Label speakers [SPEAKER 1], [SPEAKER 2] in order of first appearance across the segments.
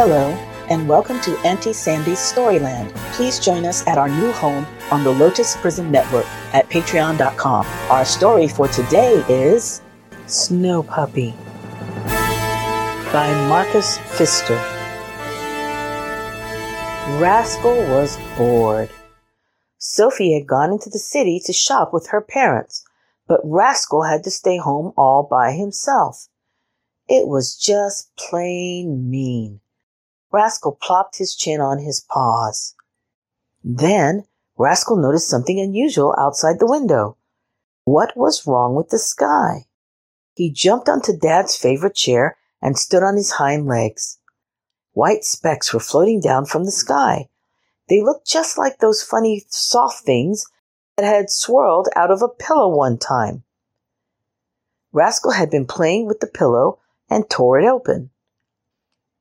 [SPEAKER 1] Hello, and welcome to Auntie Sandy's Storyland. Please join us at our new home on the Lotus Prism Network at patreon.com. Our story for today is Snow Puppy by Marcus Pfister. Rascal was bored. Sophie had gone into the city to shop with her parents, but Rascal had to stay home all by himself. It was just plain mean. Rascal plopped his chin on his paws. Then Rascal noticed something unusual outside the window. What was wrong with the sky? He jumped onto Dad's favorite chair and stood on his hind legs. White specks were floating down from the sky. They looked just like those funny soft things that had swirled out of a pillow one time. Rascal had been playing with the pillow and tore it open.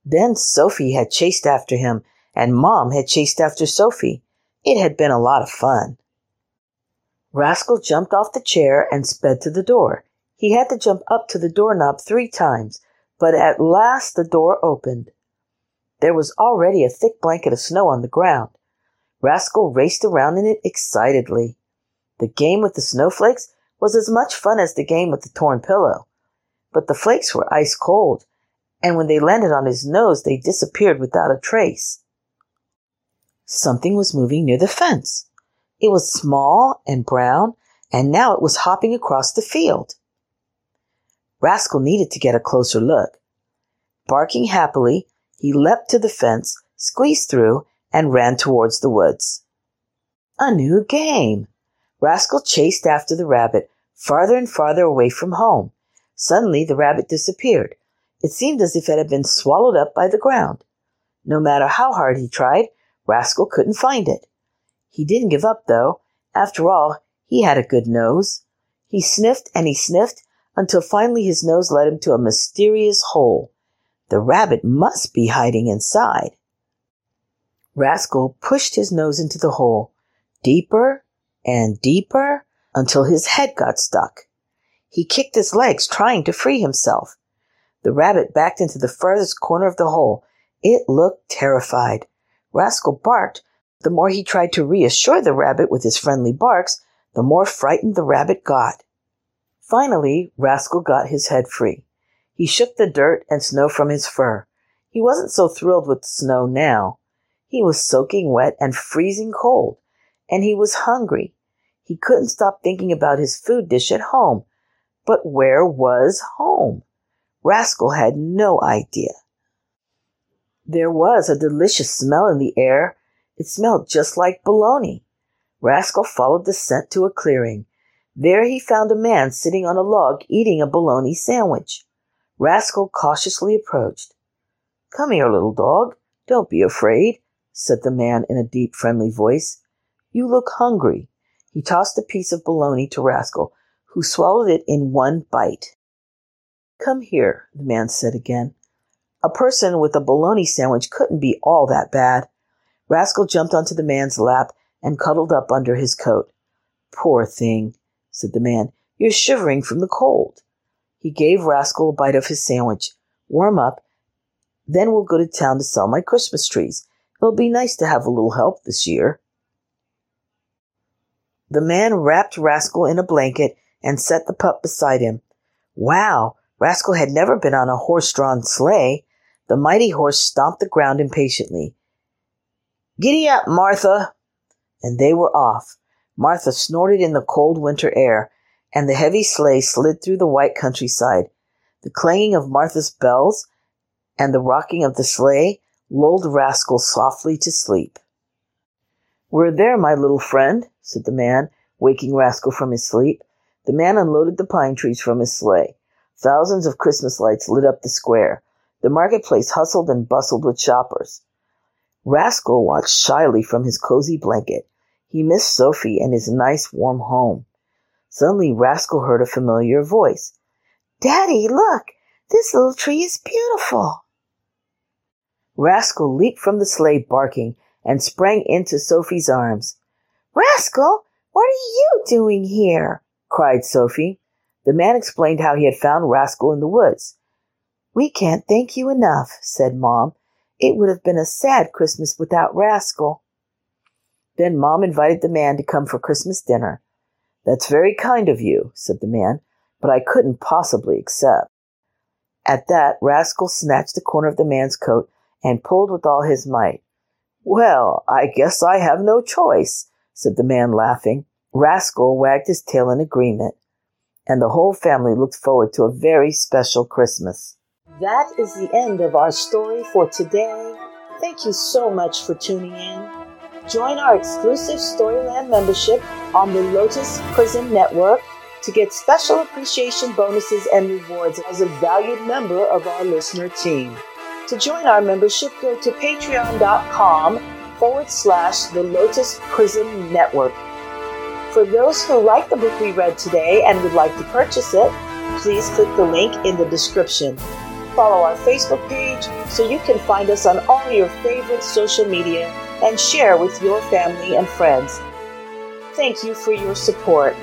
[SPEAKER 1] Then Sophie had chased after him, and Mom had chased after Sophie. It had been a lot of fun. Rascal jumped off the chair and sped to the door. He had to jump up to the doorknob three times, but at last the door opened. There was already a thick blanket of snow on the ground. Rascal raced around in it excitedly. The game with the snowflakes was as much fun as the game with the torn pillow. But the flakes were ice cold, and when they landed on his nose, they disappeared without a trace. Something was moving near the fence. It was small and brown, and now it was hopping across the field. Rascal needed to get a closer look. Barking happily, he leapt to the fence, squeezed through, and ran towards the woods. A new game! Rascal chased after the rabbit, farther and farther away from home. Suddenly the rabbit disappeared. It seemed as if it had been swallowed up by the ground. No matter how hard he tried, Rascal couldn't find it. He didn't give up, though. After all, he had a good nose. He sniffed and he sniffed until finally his nose led him to a mysterious hole. The rabbit must be hiding inside. Rascal pushed his nose into the hole, deeper and deeper until his head got stuck. He kicked his legs, trying to free himself. The rabbit backed into the furthest corner of the hole. It looked terrified. Rascal barked. The more he tried to reassure the rabbit with his friendly barks, the more frightened the rabbit got. Finally, Rascal got his head free. He shook the dirt and snow from his fur. He wasn't so thrilled with snow now. He was soaking wet and freezing cold, and he was hungry. He couldn't stop thinking about his food dish at home. But where was home? Rascal had no idea. There was a delicious smell in the air. It smelled just like bologna. Rascal followed the scent to a clearing. There he found a man sitting on a log eating a bologna sandwich. Rascal cautiously approached. Come here, little dog. Don't be afraid, said the man in a deep, friendly voice. You look hungry. He tossed a piece of bologna to Rascal, who swallowed it in one bite. Come here, the man said again. A person with a bologna sandwich couldn't be all that bad. Rascal jumped onto the man's lap and cuddled up under his coat. Poor thing, said the man. You're shivering from the cold. He gave Rascal a bite of his sandwich. Warm up. Then we'll go to town to sell my Christmas trees. It'll be nice to have a little help this year. The man wrapped Rascal in a blanket and set the pup beside him. Wow, Rascal had never been on a horse drawn sleigh. The mighty horse stomped the ground impatiently. Giddy up, Martha! And they were off. Martha snorted in the cold winter air, and the heavy sleigh slid through the white countryside. The clanging of Martha's bells and the rocking of the sleigh lulled Rascal softly to sleep. We're there, my little friend, said the man, waking Rascal from his sleep. The man unloaded the pine trees from his sleigh. Thousands of Christmas lights lit up the square. The marketplace hustled and bustled with shoppers. Rascal watched shyly from his cozy blanket. He missed Sophie and his nice warm home. Suddenly Rascal heard a familiar voice. Daddy, look! This little tree is beautiful. Rascal leaped from the sleigh barking and sprang into Sophie's arms. Rascal, what are you doing here? cried Sophie. The man explained how he had found Rascal in the woods. We can't thank you enough, said Mom. It would have been a sad Christmas without Rascal. Then Mom invited the man to come for Christmas dinner. That's very kind of you, said the man, but I couldn't possibly accept. At that, Rascal snatched the corner of the man's coat and pulled with all his might. Well, I guess I have no choice, said the man, laughing. Rascal wagged his tail in agreement, and the whole family looked forward to a very special Christmas. That is the end of our story for today. Thank you so much for tuning in. Join our exclusive Storyland membership on the Lotus Prism Network to get special appreciation bonuses and rewards as a valued member of our listener team. To join our membership, go to patreon.com forward slash the Lotus Prism Network. For those who like the book we read today and would like to purchase it, please click the link in the description. Follow our Facebook page so you can find us on all your favorite social media and share with your family and friends. Thank you for your support.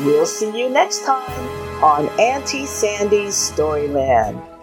[SPEAKER 1] We'll see you next time on Auntie Sandy's Storyland.